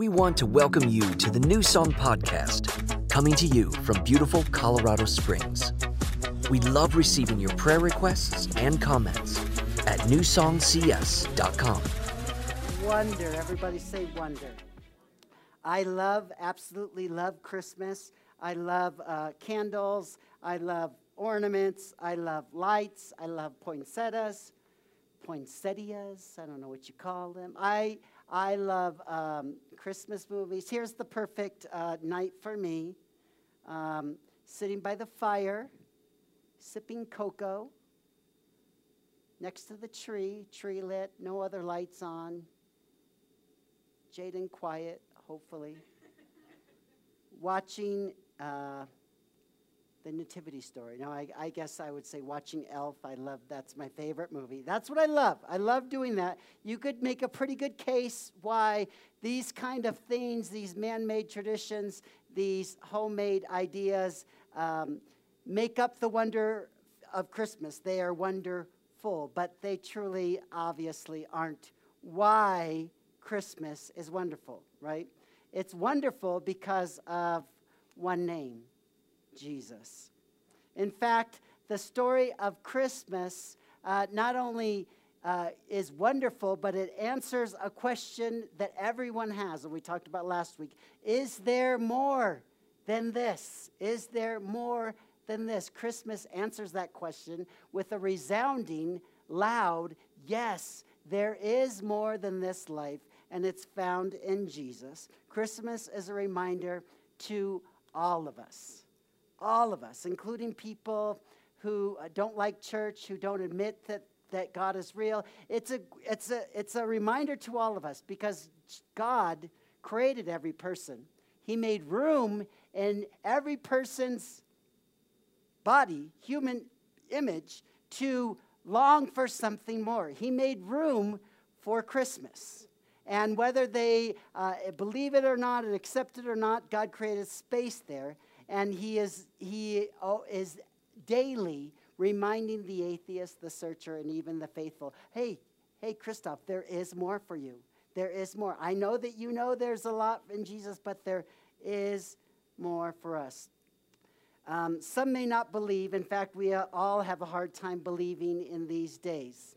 we want to welcome you to the New Song Podcast, coming to you from beautiful Colorado Springs. We love receiving your prayer requests and comments at newsongcs.com. Wonder. Everybody say wonder. I love, absolutely love Christmas. I love uh, candles. I love ornaments. I love lights. I love poinsettias, poinsettias. I don't know what you call them. I I love um, Christmas movies. Here's the perfect uh, night for me: um, sitting by the fire, sipping cocoa, next to the tree, tree lit, no other lights on. Jaden quiet, hopefully. Watching. Uh, the Nativity Story. Now, I, I, guess I would say watching Elf. I love that's my favorite movie. That's what I love. I love doing that. You could make a pretty good case why these kind of things, these man-made traditions, these homemade ideas, um, make up the wonder of Christmas. They are wonderful, but they truly, obviously, aren't why Christmas is wonderful. Right? It's wonderful because of one name Jesus. In fact, the story of Christmas uh, not only uh, is wonderful, but it answers a question that everyone has, and we talked about last week. Is there more than this? Is there more than this? Christmas answers that question with a resounding, loud yes. There is more than this life, and it's found in Jesus. Christmas is a reminder to all of us all of us, including people who uh, don't like church, who don't admit that, that God is real. It's a, it's, a, it's a reminder to all of us because God created every person. He made room in every person's body, human image, to long for something more. He made room for Christmas. And whether they uh, believe it or not and accept it or not, God created space there and he is, he oh, is daily reminding the atheist, the searcher, and even the faithful hey, hey, Christoph, there is more for you. There is more. I know that you know there's a lot in Jesus, but there is more for us. Um, some may not believe. In fact, we all have a hard time believing in these days.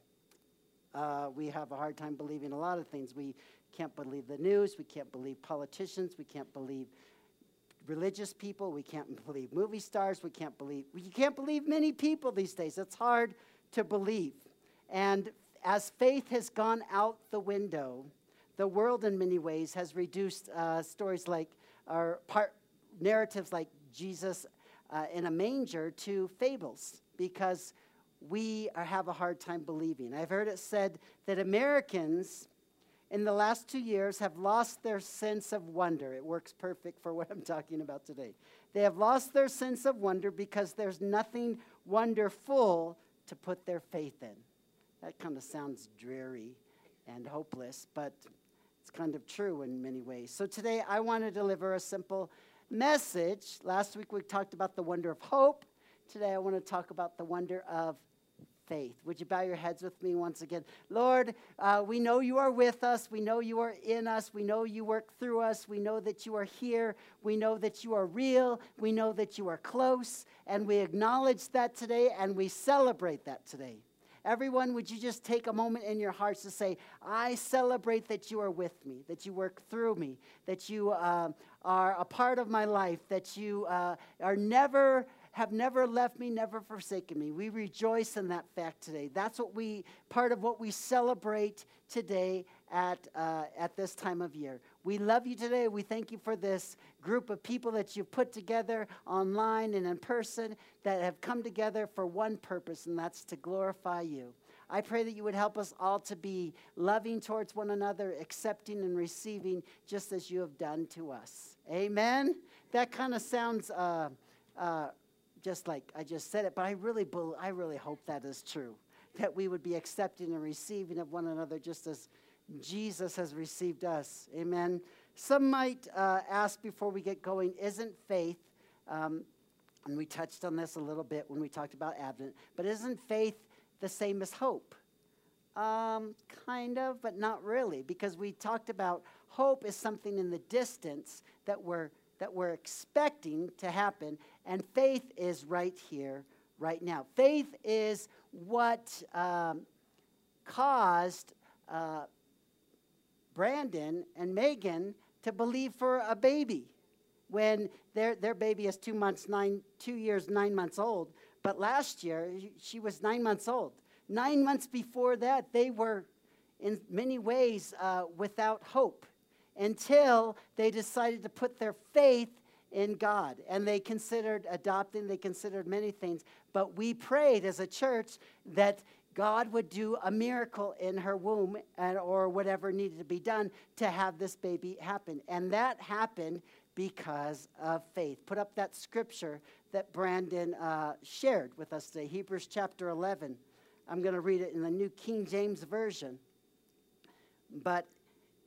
Uh, we have a hard time believing a lot of things. We can't believe the news. We can't believe politicians. We can't believe religious people. We can't believe movie stars. We can't believe, we can't believe many people these days. It's hard to believe. And as faith has gone out the window, the world in many ways has reduced uh, stories like, or part, narratives like Jesus uh, in a manger to fables because we are, have a hard time believing. I've heard it said that Americans in the last two years have lost their sense of wonder. It works perfect for what I'm talking about today. They have lost their sense of wonder because there's nothing wonderful to put their faith in. That kind of sounds dreary and hopeless, but it's kind of true in many ways. So today I want to deliver a simple message. Last week we talked about the wonder of hope. Today I want to talk about the wonder of faith. Would you bow your heads with me once again? Lord, uh, we know you are with us. We know you are in us. We know you work through us. We know that you are here. We know that you are real. We know that you are close. And we acknowledge that today and we celebrate that today. Everyone, would you just take a moment in your hearts to say, I celebrate that you are with me, that you work through me, that you uh, are a part of my life, that you uh, are never have never left me, never forsaken me. We rejoice in that fact today. That's what we, part of what we celebrate today at, uh, at this time of year. We love you today. We thank you for this group of people that you've put together online and in person that have come together for one purpose, and that's to glorify you. I pray that you would help us all to be loving towards one another, accepting and receiving just as you have done to us. Amen. That kind of sounds uh, uh, just like I just said it, but I really, I really hope that is true. That we would be accepting and receiving of one another just as Jesus has received us. Amen. Some might uh, ask before we get going, isn't faith, um, and we touched on this a little bit when we talked about Advent, but isn't faith the same as hope? Um, kind of, but not really, because we talked about Hope is something in the distance that we're, that we're expecting to happen, and faith is right here, right now. Faith is what um, caused uh, Brandon and Megan to believe for a baby when their, their baby is two months, nine, two years, nine months old. But last year, she was nine months old. Nine months before that, they were in many ways uh, without hope until they decided to put their faith in God. And they considered adopting, they considered many things. But we prayed as a church that God would do a miracle in her womb and, or whatever needed to be done to have this baby happen. And that happened because of faith. Put up that scripture that Brandon uh, shared with us today, Hebrews chapter 11. I'm going to read it in the New King James Version. But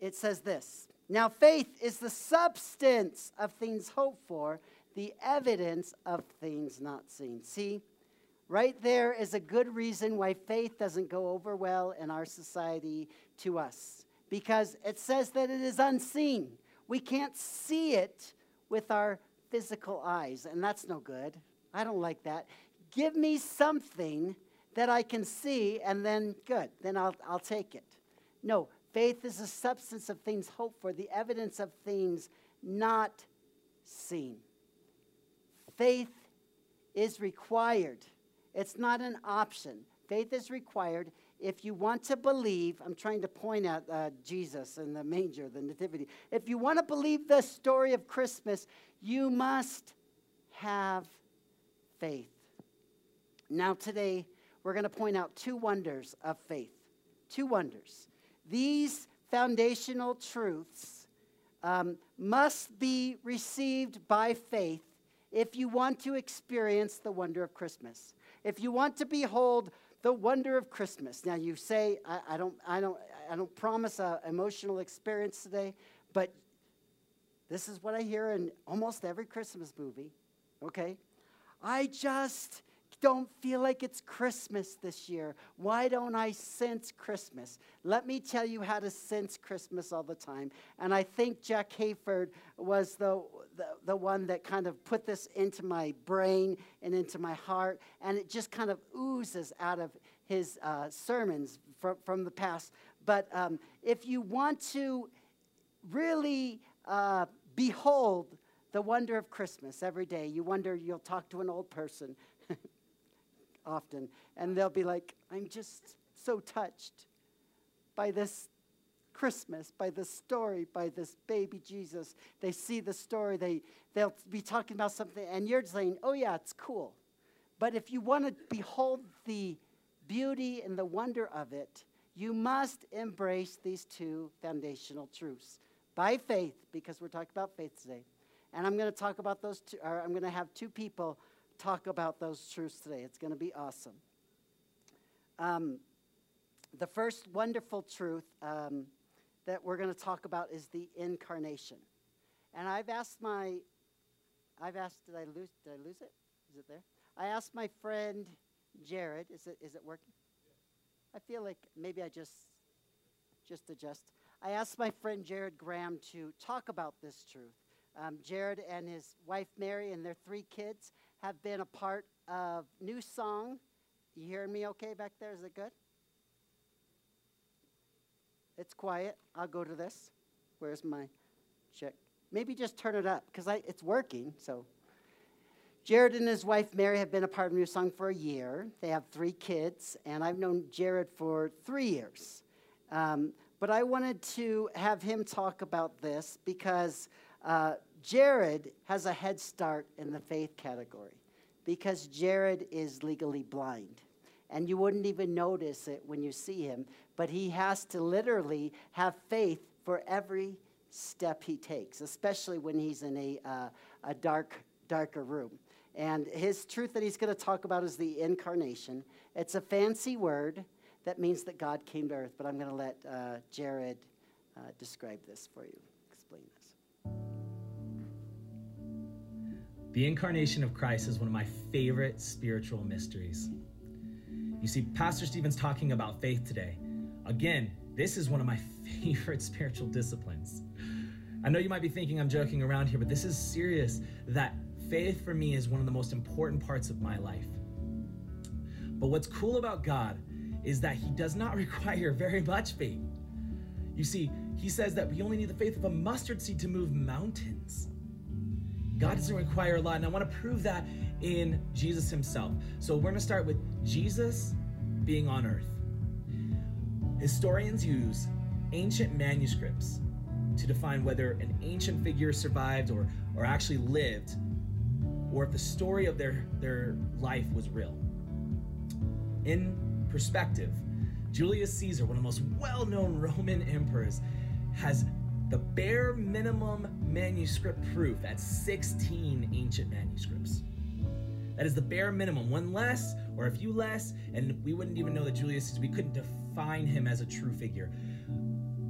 it says this Now, faith is the substance of things hoped for, the evidence of things not seen. See, right there is a good reason why faith doesn't go over well in our society to us. Because it says that it is unseen. We can't see it with our physical eyes, and that's no good. I don't like that. Give me something that I can see, and then good, then I'll, I'll take it. No, faith is the substance of things hoped for, the evidence of things not seen. Faith is required, it's not an option. Faith is required if you want to believe, I'm trying to point at uh, Jesus and the manger, the nativity. If you want to believe the story of Christmas, you must have faith. Now, today, we're going to point out two wonders of faith. Two wonders. These foundational truths um, must be received by faith if you want to experience the wonder of Christmas. If you want to behold the wonder of Christmas. Now you say, I, I don't, I don't, I don't promise an emotional experience today, but this is what I hear in almost every Christmas movie. Okay, I just don't feel like it's Christmas this year. Why don't I sense Christmas? Let me tell you how to sense Christmas all the time. And I think Jack Hayford was the, the, the one that kind of put this into my brain and into my heart. And it just kind of oozes out of his uh, sermons from, from the past. But um, if you want to really uh, behold the wonder of Christmas every day, you wonder, you'll talk to an old person often, and they'll be like, I'm just so touched by this Christmas, by this story, by this baby Jesus. They see the story, they, they'll be talking about something, and you're saying, oh, yeah, it's cool. But if you want to behold the beauty and the wonder of it, you must embrace these two foundational truths by faith, because we're talking about faith today. And I'm going to talk about those two, or I'm going to have two people talk about those truths today. It's going to be awesome. Um, the first wonderful truth um, that we're going to talk about is the incarnation. And I've asked my, I've asked, did I lose, did I lose it? Is it there? I asked my friend Jared, is it, is it working? I feel like maybe I just, just adjust. I asked my friend Jared Graham to talk about this truth. Um, Jared and his wife Mary and their three kids have been a part of New Song. You hearing me okay back there? Is it good? It's quiet. I'll go to this. Where's my check? Maybe just turn it up because it's working. So, Jared and his wife Mary have been a part of New Song for a year. They have three kids, and I've known Jared for three years. Um, but I wanted to have him talk about this because uh, Jared has a head start in the faith category because Jared is legally blind. And you wouldn't even notice it when you see him, but he has to literally have faith for every step he takes, especially when he's in a, uh, a dark, darker room. And his truth that he's going to talk about is the incarnation. It's a fancy word that means that God came to earth, but I'm going to let uh, Jared uh, describe this for you, The incarnation of Christ is one of my favorite spiritual mysteries. You see, Pastor Stephen's talking about faith today. Again, this is one of my favorite spiritual disciplines. I know you might be thinking I'm joking around here, but this is serious that faith for me is one of the most important parts of my life. But what's cool about God is that He does not require very much faith. You see, He says that we only need the faith of a mustard seed to move mountains. God doesn't require a lot, and I want to prove that in Jesus Himself. So we're going to start with Jesus being on earth. Historians use ancient manuscripts to define whether an ancient figure survived or, or actually lived, or if the story of their, their life was real. In perspective, Julius Caesar, one of the most well known Roman emperors, has the bare minimum manuscript proof at 16 ancient manuscripts. That is the bare minimum. One less or a few less, and we wouldn't even know that Julius Caesar, we couldn't define him as a true figure.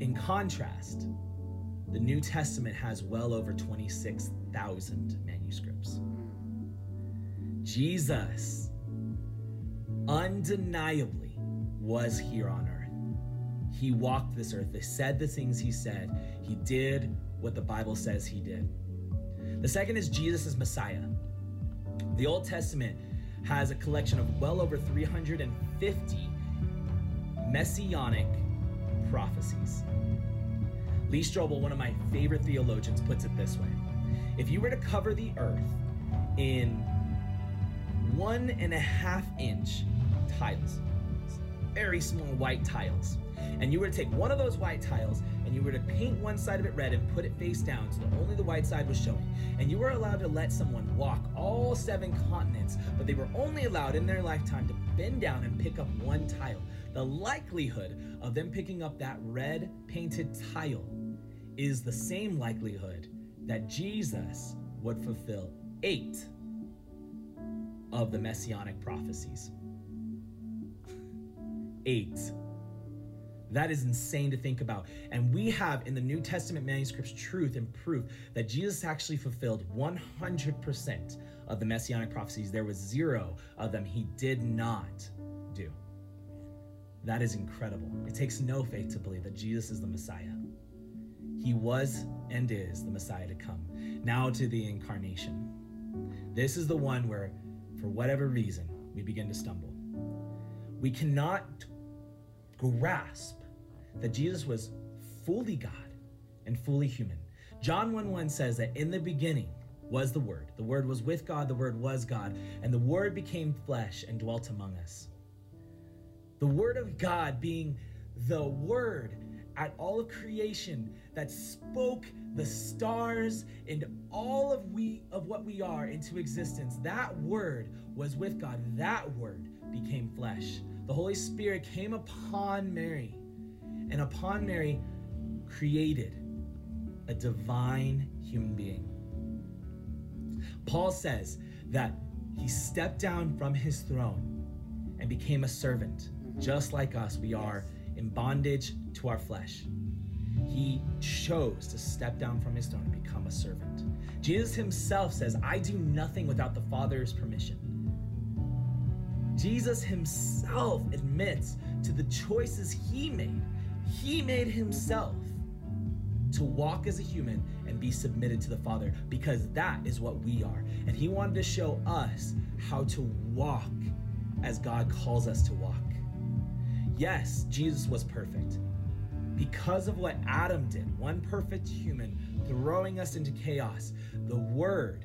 In contrast, the New Testament has well over 26,000 manuscripts. Jesus undeniably was here on earth. He walked this earth. He said the things he said. He did what the Bible says he did. The second is Jesus as Messiah. The Old Testament has a collection of well over 350 messianic prophecies. Lee Strobel, one of my favorite theologians, puts it this way If you were to cover the earth in one and a half inch tiles, very small white tiles, and you were to take one of those white tiles and you were to paint one side of it red and put it face down so that only the white side was showing, and you were allowed to let someone walk all seven continents, but they were only allowed in their lifetime to bend down and pick up one tile, the likelihood of them picking up that red painted tile is the same likelihood that Jesus would fulfill eight of the messianic prophecies. Eight. That is insane to think about. And we have in the New Testament manuscripts truth and proof that Jesus actually fulfilled 100% of the messianic prophecies. There was zero of them he did not do. That is incredible. It takes no faith to believe that Jesus is the Messiah. He was and is the Messiah to come. Now to the incarnation. This is the one where, for whatever reason, we begin to stumble. We cannot grasp that Jesus was fully God and fully human. John 1 1 says that in the beginning was the Word. The Word was with God, the Word was God, and the Word became flesh and dwelt among us. The Word of God being the Word at all of creation that spoke the stars and all of we of what we are into existence that word was with god that word became flesh the holy spirit came upon mary and upon mary created a divine human being paul says that he stepped down from his throne and became a servant just like us we are in bondage to our flesh. He chose to step down from his throne and become a servant. Jesus himself says, I do nothing without the Father's permission. Jesus himself admits to the choices he made. He made himself to walk as a human and be submitted to the Father because that is what we are. And he wanted to show us how to walk as God calls us to walk. Yes, Jesus was perfect. Because of what Adam did, one perfect human throwing us into chaos, the Word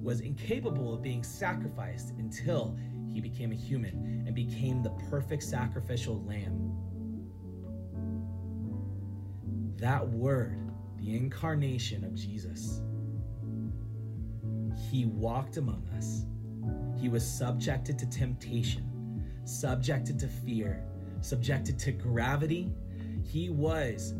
was incapable of being sacrificed until he became a human and became the perfect sacrificial lamb. That Word, the incarnation of Jesus, he walked among us. He was subjected to temptation, subjected to fear, subjected to gravity. He was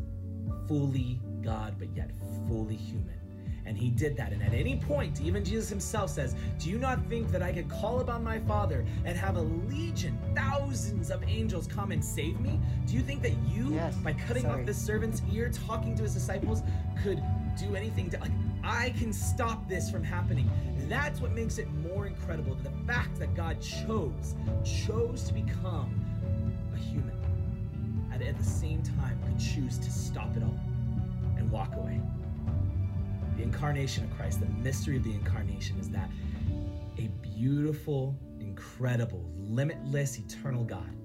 fully God, but yet fully human. And he did that. And at any point, even Jesus himself says, Do you not think that I could call upon my Father and have a legion, thousands of angels come and save me? Do you think that you, Yes, by cutting sorry. off this servant's ear, talking to his disciples, could do anything to, like, I can stop this from happening? That's what makes it more incredible. The fact that God chose, chose to become a human, and at the same time could choose to stop it all and walk away. The incarnation of Christ, the mystery of the incarnation is that a beautiful, incredible, limitless, eternal God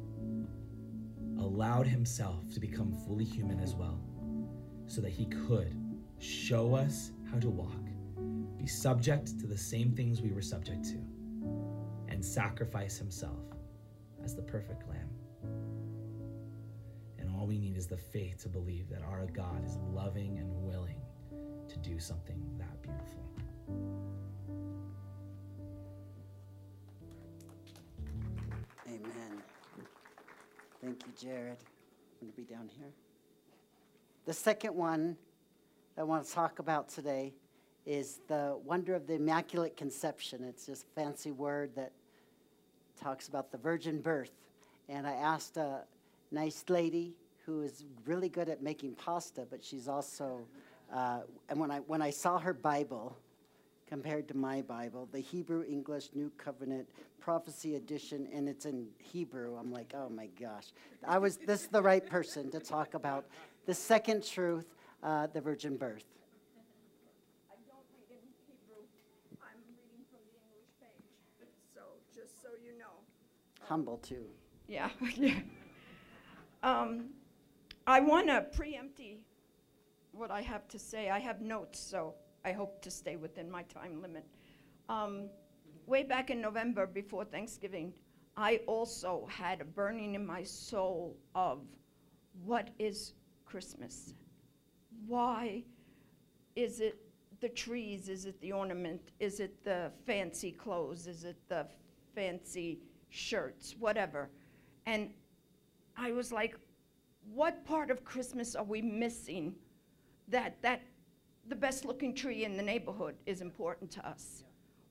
allowed himself to become fully human as well so that he could show us how to walk, be subject to the same things we were subject to, and sacrifice himself as the perfect lamb. And all we need is the faith to believe that our God is loving and willing to do something that beautiful. Amen. Thank you, Jared. I'm going to be down here. The second one I want to talk about today is the wonder of the Immaculate Conception. It's just a fancy word that talks about the virgin birth. And I asked a nice lady who is really good at making pasta, but she's also, uh, and when I, when I saw her Bible, compared to my Bible, the Hebrew English New Covenant Prophecy Edition, and it's in Hebrew. I'm like, oh my gosh. I was this is the right person to talk about the second truth, uh, the virgin birth. I don't read in Hebrew. I'm reading from the English page. So, just so you know. Humble too. Yeah, yeah. Um, I want to preempt what I have to say. I have notes, so I hope to stay within my time limit. Um, way back in November, before Thanksgiving, I also had a burning in my soul of what is Christmas? Why is it the trees? Is it the ornament? Is it the fancy clothes? Is it the fancy shirts? Whatever. And I was like, what part of Christmas are we missing that, that the best looking tree in the neighborhood is important to us?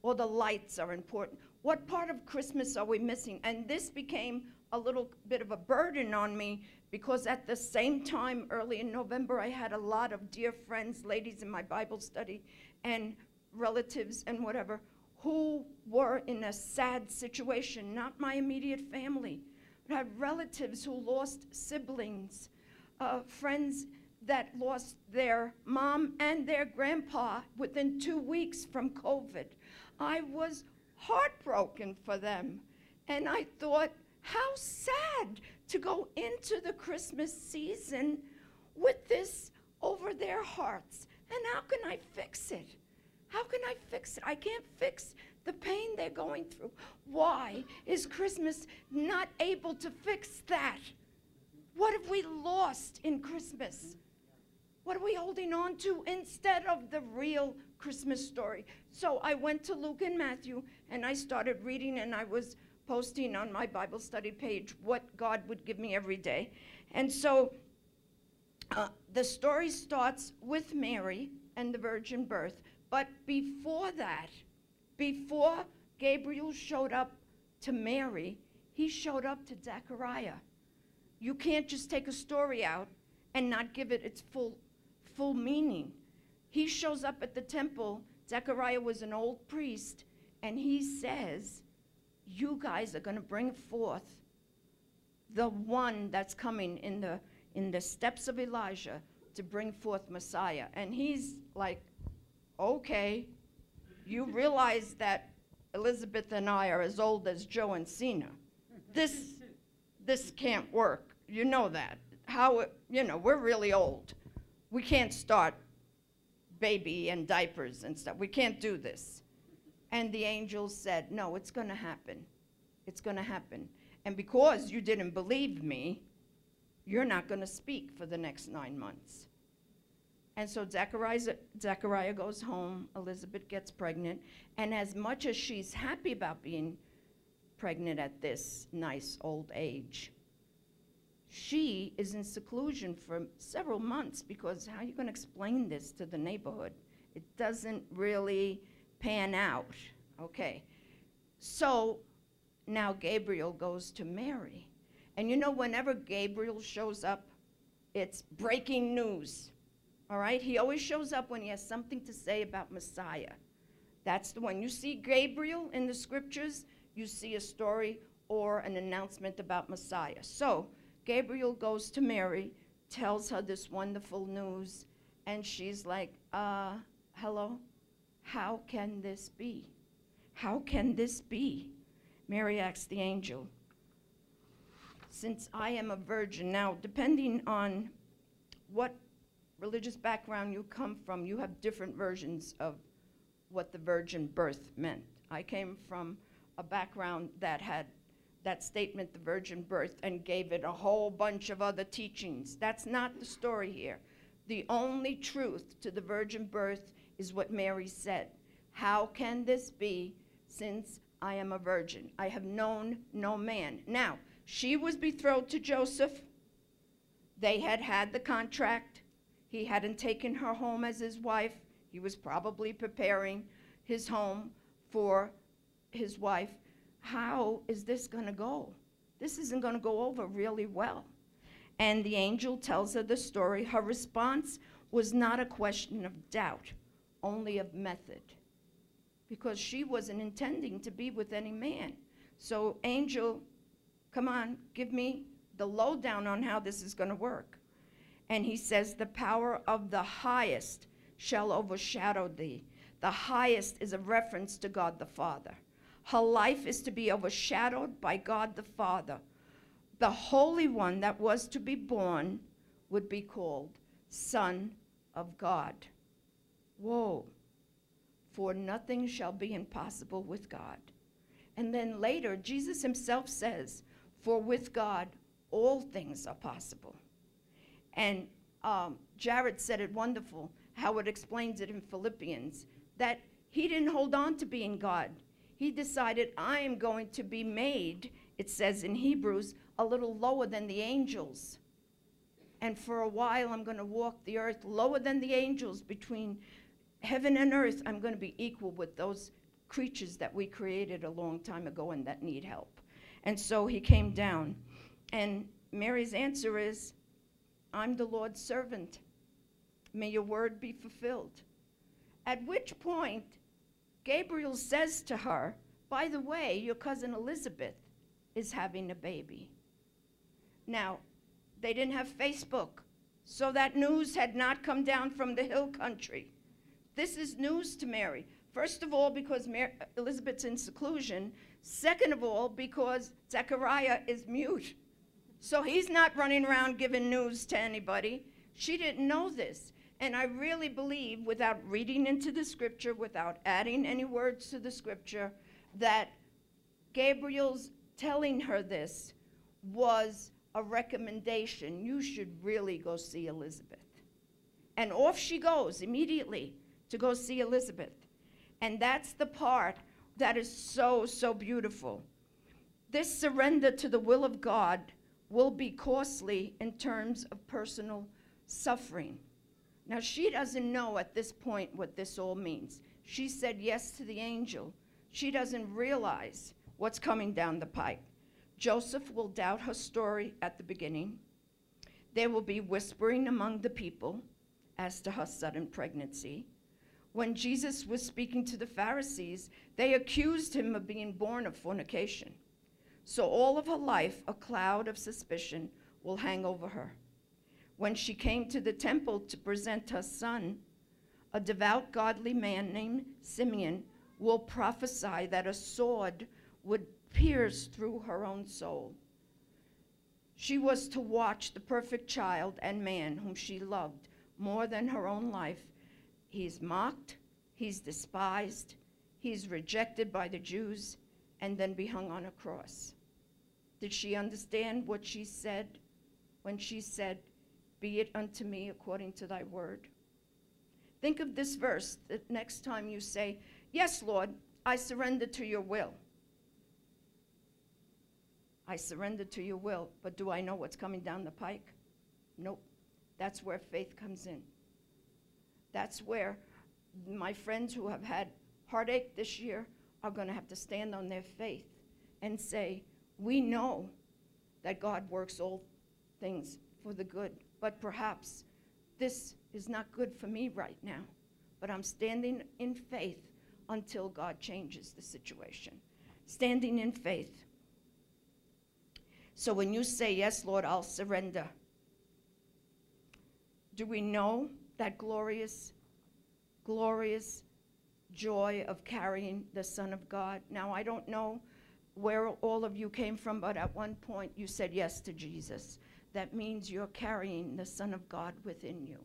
Or the lights are important. What part of Christmas are we missing? And this became a little bit of a burden on me because at the same time, early in November, I had a lot of dear friends, ladies in my Bible study, and relatives and whatever, who were in a sad situation, not my immediate family, but I had relatives who lost siblings, uh, friends that lost their mom and their grandpa within two weeks from COVID. I was heartbroken for them. And I thought, how sad to go into the Christmas season with this over their hearts. And how can I fix it? How can I fix it? I can't fix the pain they're going through. Why is Christmas not able to fix that? What have we lost in Christmas? What are we holding on to instead of the real Christmas story? So I went to Luke and Matthew and I started reading and I was posting on my Bible study page what God would give me every day. And so uh, the story starts with Mary and the virgin birth. But before that, before Gabriel showed up to Mary, he showed up to Zechariah. You can't just take a story out and not give it its full, full meaning. He shows up at the temple. Zechariah was an old priest, and he says, you guys are going to bring forth the one that's coming in the in the steps of Elijah to bring forth Messiah. And he's like, okay, you realize that Elizabeth and I are as old as Joe and Cena. This this can't work. You know that. How you know, we're really old. We can't start baby and diapers and stuff. We can't do this. And the angels said, No, it's going to happen. It's going to happen. And because you didn't believe me, you're not going to speak for the next nine months. And so Zechariah, Zechariah goes home, Elizabeth gets pregnant, and as much as she's happy about being pregnant at this nice old age, she is in seclusion for several months because how are you going to explain this to the neighborhood? It doesn't really pan out. Okay. So now Gabriel goes to Mary. And you know, whenever Gabriel shows up, it's breaking news. All right? He always shows up when he has something to say about Messiah. That's the one. You see Gabriel in the scriptures, you see a story or an announcement about Messiah. So Gabriel goes to Mary, tells her this wonderful news, and she's like, uh, Hello? How can this be? How can this be? Mary asks the angel. Since I am a virgin, now, depending on what religious background you come from, you have different versions of what the virgin birth meant. I came from a background that had that statement, the virgin birth, and gave it a whole bunch of other teachings. That's not the story here. The only truth to the virgin birth is what Mary said. How can this be since I am a virgin? I have known no man. Now, she was betrothed to Joseph. They had had the contract. He hadn't taken her home as his wife. He was probably preparing his home for his wife. How is this going to go? This isn't going to go over really well. And the angel tells her the story. Her response was not a question of doubt, only of method, because she wasn't intending to be with any man. So, angel, come on, give me the lowdown on how this is going to work. And he says, The power of the highest shall overshadow thee. The highest is a reference to God the Father. Her life is to be overshadowed by God the Father. The Holy One that was to be born would be called Son of God. Whoa. For nothing shall be impossible with God. And then later, Jesus himself says, For with God all things are possible. And um, Jared said it wonderful, how it explains it in Philippians, that he didn't hold on to being God he decided, I am going to be made, it says in Hebrews, a little lower than the angels. And for a while, I'm going to walk the earth lower than the angels between heaven and earth. I'm going to be equal with those creatures that we created a long time ago and that need help. And so he came down. And Mary's answer is, I'm the Lord's servant. May your word be fulfilled. At which point, Gabriel says to her, By the way, your cousin Elizabeth is having a baby. Now, they didn't have Facebook, so that news had not come down from the hill country. This is news to Mary. First of all, because Elizabeth's in seclusion. Second of all, because Zechariah is mute. So he's not running around giving news to anybody. She didn't know this. And I really believe, without reading into the scripture, without adding any words to the scripture, that Gabriel's telling her this was a recommendation. You should really go see Elizabeth. And off she goes immediately to go see Elizabeth. And that's the part that is so, so beautiful. This surrender to the will of God will be costly in terms of personal suffering. Now, she doesn't know at this point what this all means. She said yes to the angel. She doesn't realize what's coming down the pike. Joseph will doubt her story at the beginning. There will be whispering among the people as to her sudden pregnancy. When Jesus was speaking to the Pharisees, they accused him of being born of fornication. So all of her life, a cloud of suspicion will hang over her when she came to the temple to present her son, a devout, godly man named Simeon will prophesy that a sword would pierce through her own soul. She was to watch the perfect child and man whom she loved more than her own life. He's mocked, he's despised, he's rejected by the Jews, and then be hung on a cross. Did she understand what she said when she said, be it unto me according to thy word. Think of this verse the next time you say, Yes, Lord, I surrender to your will. I surrender to your will, but do I know what's coming down the pike? Nope. That's where faith comes in. That's where my friends who have had heartache this year are going to have to stand on their faith and say, We know that God works all things for the good but perhaps this is not good for me right now. But I'm standing in faith until God changes the situation. Standing in faith. So when you say, Yes, Lord, I'll surrender, do we know that glorious glorious joy of carrying the Son of God. Now, I don't know where all of you came from, but at one point you said yes to Jesus. That means you're carrying the Son of God within you,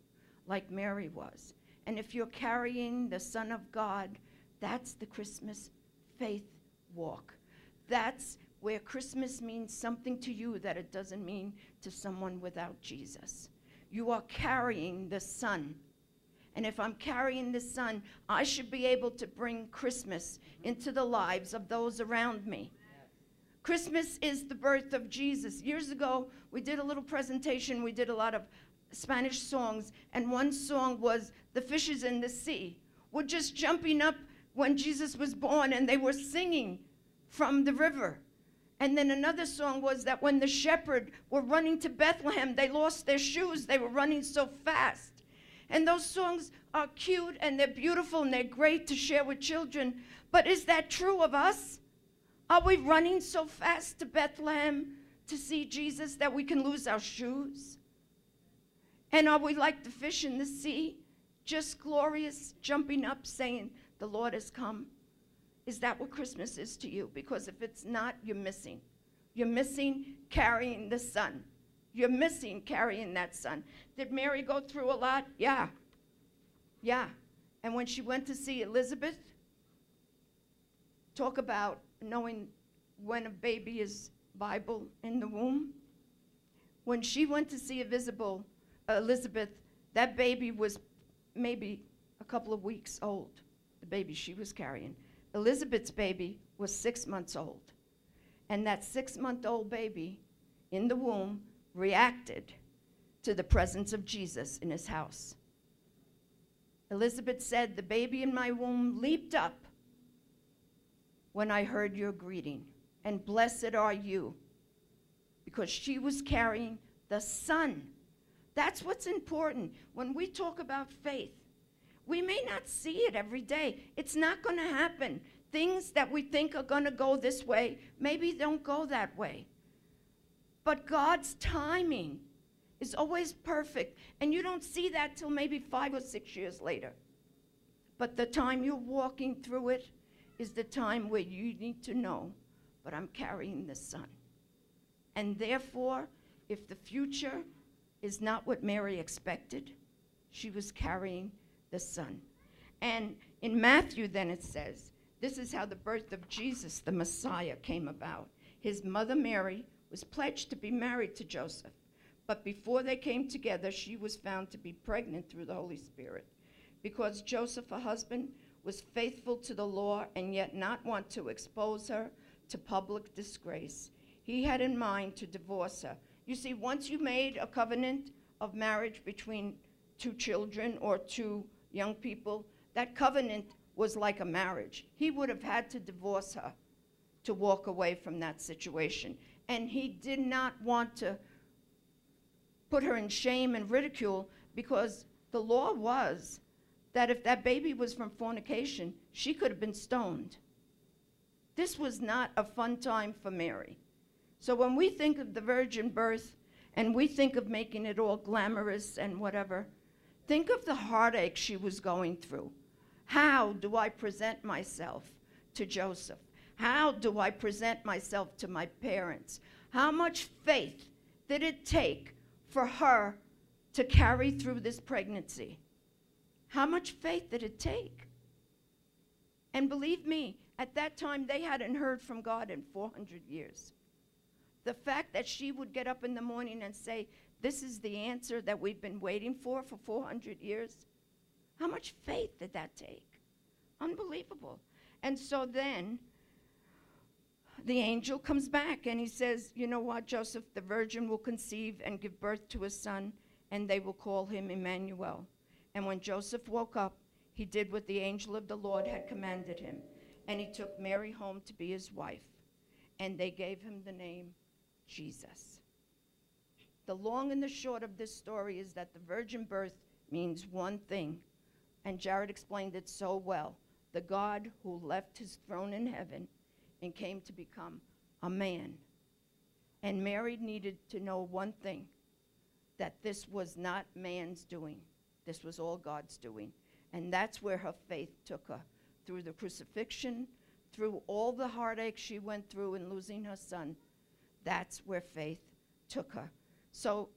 like Mary was. And if you're carrying the Son of God, that's the Christmas faith walk. That's where Christmas means something to you that it doesn't mean to someone without Jesus. You are carrying the Son. And if I'm carrying the Son, I should be able to bring Christmas into the lives of those around me. Christmas is the birth of Jesus. Years ago, we did a little presentation. We did a lot of Spanish songs, and one song was The Fishes in the Sea were just jumping up when Jesus was born, and they were singing from the river. And then another song was that when the shepherd were running to Bethlehem, they lost their shoes. They were running so fast. And those songs are cute and they're beautiful and they're great to share with children. But is that true of us? Are we running so fast to Bethlehem to see Jesus that we can lose our shoes? And are we like the fish in the sea, just glorious, jumping up, saying, The Lord has come? Is that what Christmas is to you? Because if it's not, you're missing. You're missing carrying the Son. You're missing carrying that Son. Did Mary go through a lot? Yeah. Yeah. And when she went to see Elizabeth, talk about knowing when a baby is Bible in the womb. When she went to see a visible, uh, Elizabeth, that baby was maybe a couple of weeks old, the baby she was carrying. Elizabeth's baby was six months old. And that six month old baby in the womb reacted to the presence of Jesus in his house. Elizabeth said, The baby in my womb leaped up when I heard your greeting, and blessed are you, because she was carrying the Son. That's what's important. When we talk about faith, we may not see it every day. It's not going to happen. Things that we think are going to go this way maybe don't go that way. But God's timing is always perfect. And you don't see that till maybe five or six years later. But the time you're walking through it is the time where you need to know, but I'm carrying the Son. And therefore, if the future is not what Mary expected, she was carrying the Son. And in Matthew, then it says, this is how the birth of Jesus, the Messiah, came about. His mother Mary was pledged to be married to Joseph, but before they came together, she was found to be pregnant through the Holy Spirit. Because Joseph, her husband, was faithful to the law and yet not want to expose her to public disgrace, he had in mind to divorce her. You see, once you made a covenant of marriage between two children or two young people, that covenant was like a marriage. He would have had to divorce her to walk away from that situation. And he did not want to put her in shame and ridicule because the law was that if that baby was from fornication, she could have been stoned. This was not a fun time for Mary. So when we think of the virgin birth and we think of making it all glamorous and whatever, Think of the heartache she was going through. How do I present myself to Joseph? How do I present myself to my parents? How much faith did it take for her to carry through this pregnancy? How much faith did it take? And believe me, at that time they hadn't heard from God in 400 years. The fact that she would get up in the morning and say, this is the answer that we've been waiting for for 400 years. How much faith did that take? Unbelievable. And so then the angel comes back and he says, You know what, Joseph, the virgin will conceive and give birth to a son, and they will call him Emmanuel. And when Joseph woke up, he did what the angel of the Lord had commanded him, and he took Mary home to be his wife, and they gave him the name Jesus. The long and the short of this story is that the virgin birth means one thing, and Jared explained it so well the God who left his throne in heaven and came to become a man. And Mary needed to know one thing that this was not man's doing, this was all God's doing. And that's where her faith took her through the crucifixion, through all the heartache she went through in losing her son. That's where faith took her. So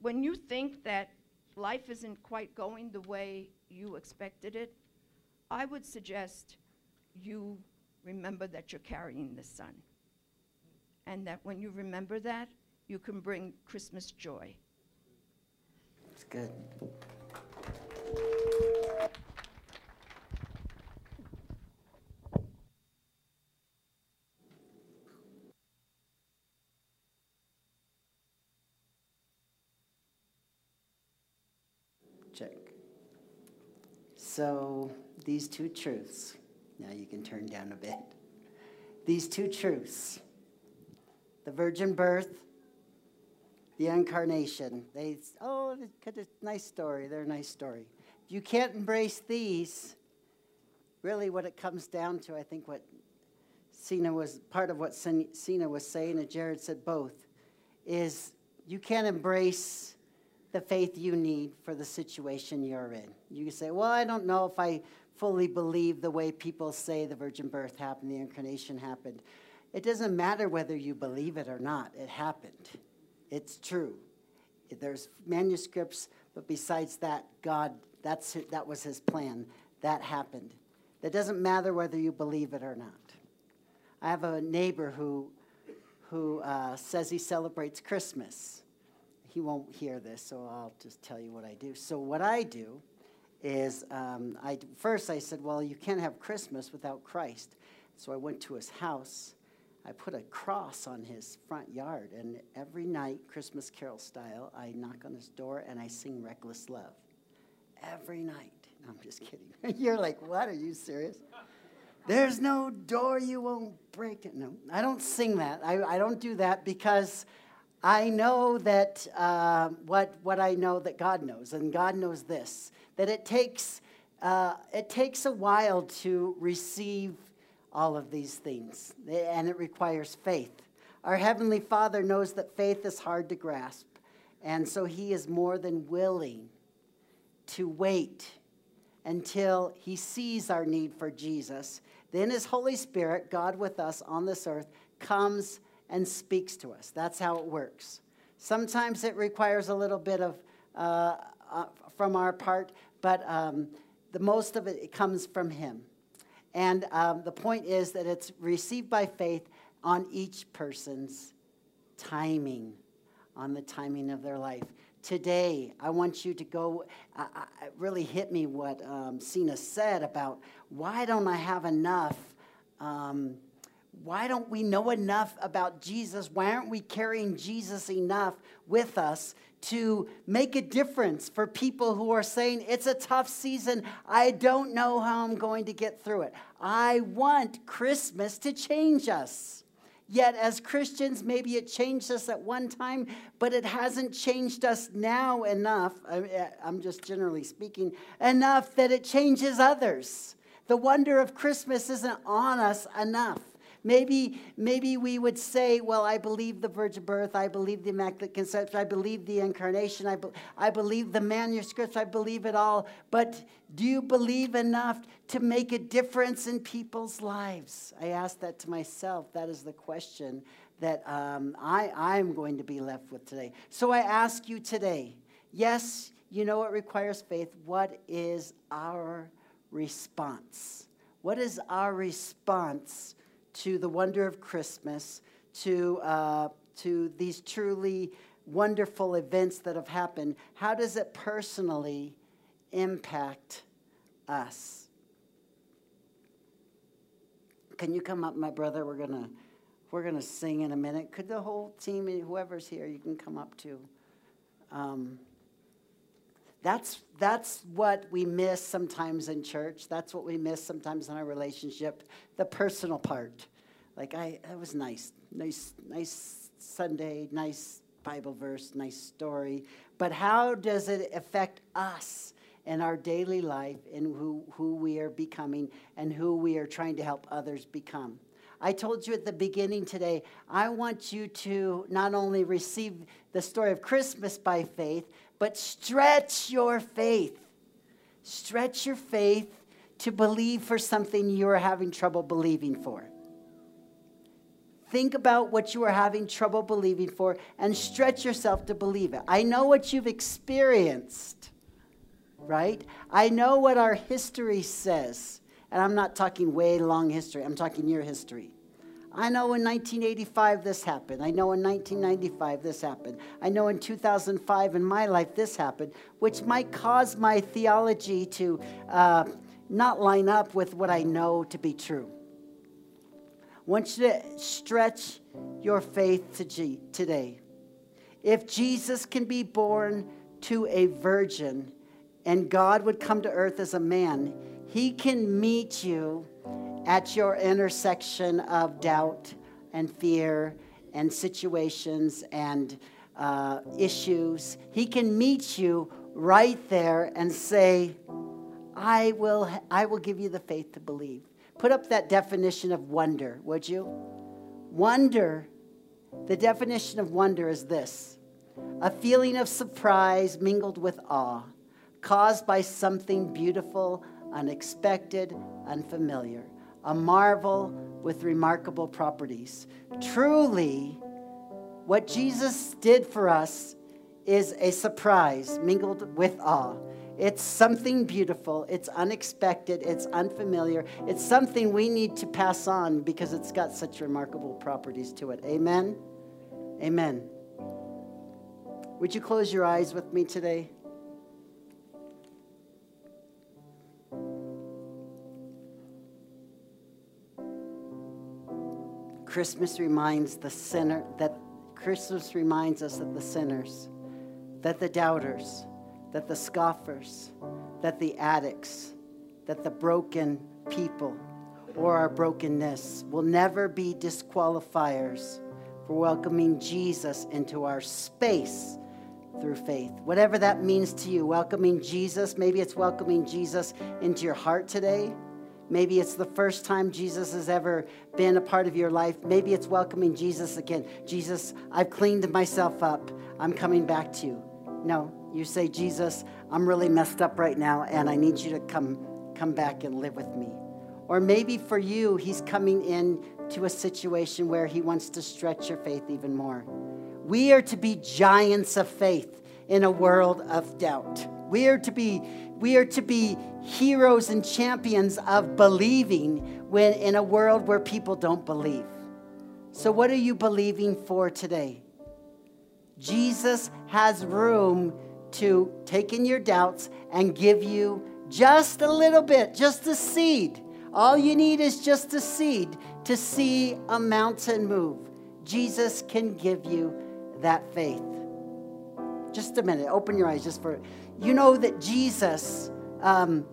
when you think that life isn't quite going the way you expected it, I would suggest you remember that you're carrying the Son. And that when you remember that, you can bring Christmas joy. It's good. Check. So, these two truths. Now you can turn down a bit. These two truths the virgin birth, the incarnation. They, oh, it's a nice story. They're a nice story. If you can't embrace these, really what it comes down to, I think what Cena was, part of what Cena was saying, and Jared said both, is you can't embrace the faith you need for the situation you're in. You can say, well, I don't know if I fully believe the way people say the virgin birth happened, the incarnation happened. It doesn't matter whether you believe it or not, it happened. It's true. There's manuscripts, but besides that, God, that's, that was his plan. That happened. It doesn't matter whether you believe it or not. I have a neighbor who, who uh, says he celebrates Christmas. He won't hear this, so I'll just tell you what I do. So, what I do is um, I, first I said, well, you can't have Christmas without Christ. So I went to his house. I put a cross on his front yard, and every night, Christmas Carol style, I knock on his door and I sing Reckless Love. Every night. No, I'm just kidding. You're like, what? Are you serious? There's no door you won't break. No, I don't sing that. I, I don't do that because I know that uh, what, what I know that God knows, and God knows this that it takes, uh, it takes a while to receive all of these things, and it requires faith. Our Heavenly Father knows that faith is hard to grasp, and so He is more than willing to wait until He sees our need for Jesus. Then His Holy Spirit, God with us on this earth, comes and speaks to us. That's how it works. Sometimes it requires a little bit of uh, uh, from our part, but um, the most of it, it comes from Him. And um, the point is that it's received by faith on each person's timing, on the timing of their life. Today, I want you to go. Really hit me what um, Cena said about why don't I have enough. Um, why don't we know enough about Jesus? Why aren't we carrying Jesus enough with us to make a difference for people who are saying, It's a tough season. I don't know how I'm going to get through it. I want Christmas to change us. Yet, as Christians, maybe it changed us at one time, but it hasn't changed us now enough. I'm just generally speaking, enough that it changes others. The wonder of Christmas isn't on us enough. Maybe, maybe we would say, well, I believe the virgin birth, I believe the Immaculate Conception, I believe the Incarnation, I, be, I believe the manuscripts, I believe it all. But do you believe enough to make a difference in people's lives? I ask that to myself. That is the question that um, I, I'm going to be left with today. So I ask you today yes, you know it requires faith. What is our response? What is our response to the wonder of Christmas, to, uh, to these truly wonderful events that have happened, how does it personally impact us? Can you come up, my brother? We're gonna we're gonna sing in a minute. Could the whole team, whoever's here, you can come up too. Um, that's, that's what we miss sometimes in church. That's what we miss sometimes in our relationship, the personal part. Like, I, that was nice. Nice, nice Sunday, nice Bible verse, nice story. But how does it affect us in our daily life and who, who we are becoming and who we are trying to help others become? I told you at the beginning today, I want you to not only receive the story of Christmas by faith, but stretch your faith. Stretch your faith to believe for something you are having trouble believing for. Think about what you are having trouble believing for and stretch yourself to believe it. I know what you've experienced, right? I know what our history says. And I'm not talking way long history, I'm talking your history. I know in 1985 this happened. I know in 1995 this happened. I know in 2005 in my life this happened, which might cause my theology to uh, not line up with what I know to be true. I want you to stretch your faith to G- today. If Jesus can be born to a virgin and God would come to earth as a man, he can meet you at your intersection of doubt and fear and situations and uh, issues. He can meet you right there and say, I will, I will give you the faith to believe. Put up that definition of wonder, would you? Wonder, the definition of wonder is this a feeling of surprise mingled with awe, caused by something beautiful, unexpected, unfamiliar a marvel with remarkable properties. Truly, what Jesus did for us is a surprise mingled with awe. It's something beautiful, it's unexpected, it's unfamiliar, it's something we need to pass on because it's got such remarkable properties to it. Amen? Amen. Would you close your eyes with me today? Christmas reminds the sinner that Christmas reminds us that the sinners, that the doubters, that the scoffers, that the addicts, that the broken people or our brokenness will never be disqualifiers for welcoming Jesus into our space through faith. Whatever that means to you, welcoming Jesus, maybe it's welcoming Jesus into your heart today. Maybe it's the first time Jesus has ever been a part of your life. Maybe it's welcoming Jesus again. Jesus, I've cleaned myself up. I'm coming back to you. No, you say, Jesus, I'm really messed up right now and I need you to come come back and live with me. Or maybe for you, he's coming in to a situation where he wants to stretch your faith even more. We are to be giants of faith in a world of doubt. We are to be we are to be heroes and champions of believing when in a world where people don't believe. So what are you believing for today? Jesus has room to take in your doubts and give you just a little bit, just a seed. All you need is just a seed to see a mountain move. Jesus can give you that faith. Just a minute, open your eyes just for you know that Jesus, um,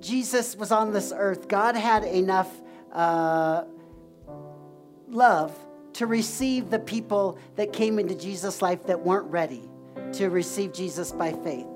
Jesus was on this earth. God had enough uh, love to receive the people that came into Jesus' life that weren't ready to receive Jesus by faith.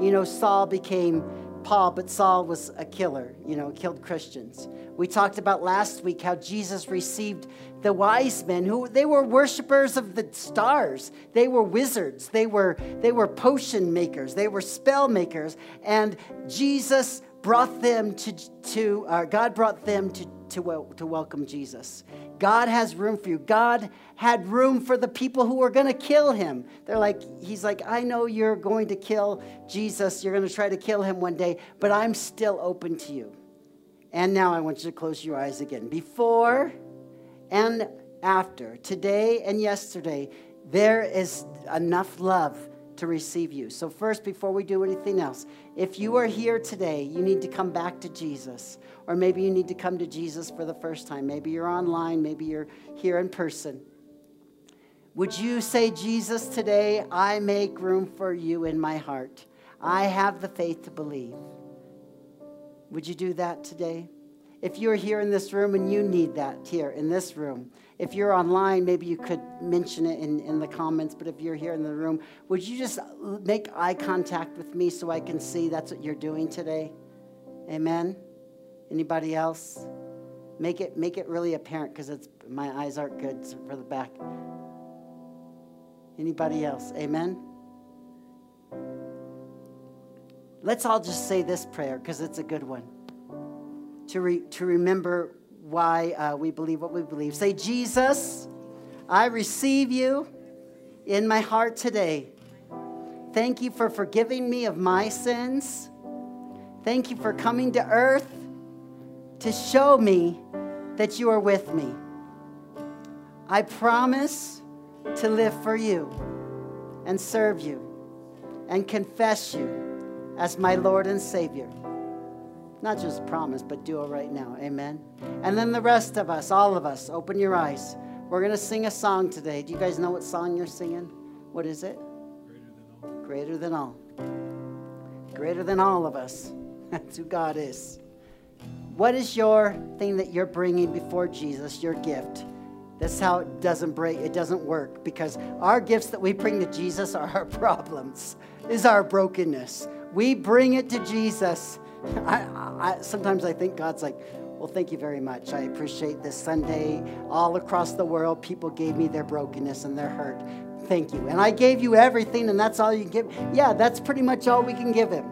You know, Saul became Paul, but Saul was a killer, you know, killed Christians. We talked about last week how Jesus received the wise men who they were worshipers of the stars. They were wizards. They were they were potion makers. They were spell makers and Jesus brought them to to uh, God brought them to to, to welcome Jesus. God has room for you. God had room for the people who were going to kill him. They're like, He's like, I know you're going to kill Jesus. You're going to try to kill him one day, but I'm still open to you. And now I want you to close your eyes again. Before and after, today and yesterday, there is enough love to receive you. So, first, before we do anything else, if you are here today, you need to come back to Jesus. Or maybe you need to come to Jesus for the first time. Maybe you're online, maybe you're here in person. Would you say, Jesus, today I make room for you in my heart? I have the faith to believe. Would you do that today? If you're here in this room and you need that here in this room, if you're online, maybe you could mention it in, in the comments, but if you're here in the room, would you just make eye contact with me so I can see that's what you're doing today? Amen. Anybody else? Make it make it really apparent because it's my eyes aren't good for the back. Anybody else? Amen. let's all just say this prayer because it's a good one. To, re- to remember why uh, we believe what we believe. Say, Jesus, I receive you in my heart today. Thank you for forgiving me of my sins. Thank you for coming to earth to show me that you are with me. I promise to live for you and serve you and confess you as my Lord and Savior. Not just promise, but do it right now. Amen. And then the rest of us, all of us, open your eyes. We're going to sing a song today. Do you guys know what song you're singing? What is it? Greater than all. Greater than all Greater than all of us. That's who God is. What is your thing that you're bringing before Jesus, your gift? That's how it doesn't break, it doesn't work because our gifts that we bring to Jesus are our problems, is our brokenness. We bring it to Jesus. I, I, sometimes I think God's like, well, thank you very much. I appreciate this Sunday. All across the world, people gave me their brokenness and their hurt. Thank you. And I gave you everything, and that's all you can give. Yeah, that's pretty much all we can give him.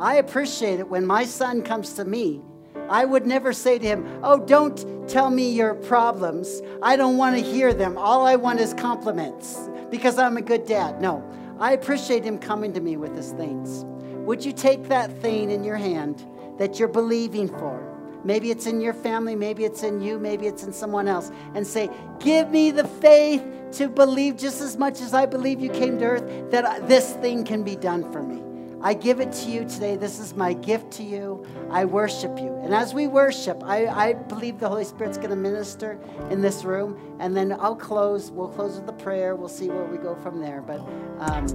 I appreciate it when my son comes to me I would never say to him, Oh, don't tell me your problems. I don't want to hear them. All I want is compliments because I'm a good dad. No, I appreciate him coming to me with his things. Would you take that thing in your hand that you're believing for? Maybe it's in your family, maybe it's in you, maybe it's in someone else, and say, Give me the faith to believe just as much as I believe you came to earth that this thing can be done for me. I give it to you today. This is my gift to you. I worship you. And as we worship, I, I believe the Holy Spirit's going to minister in this room. And then I'll close. We'll close with a prayer. We'll see where we go from there. But um...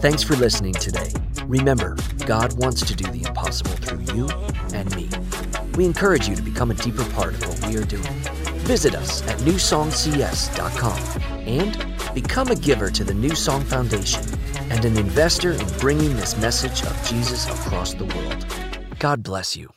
thanks for listening today. Remember, God wants to do the impossible through you and me. We encourage you to become a deeper part of what we are doing. Visit us at newsongcs.com and become a giver to the New Song Foundation and an investor in bringing this message of Jesus across the world. God bless you.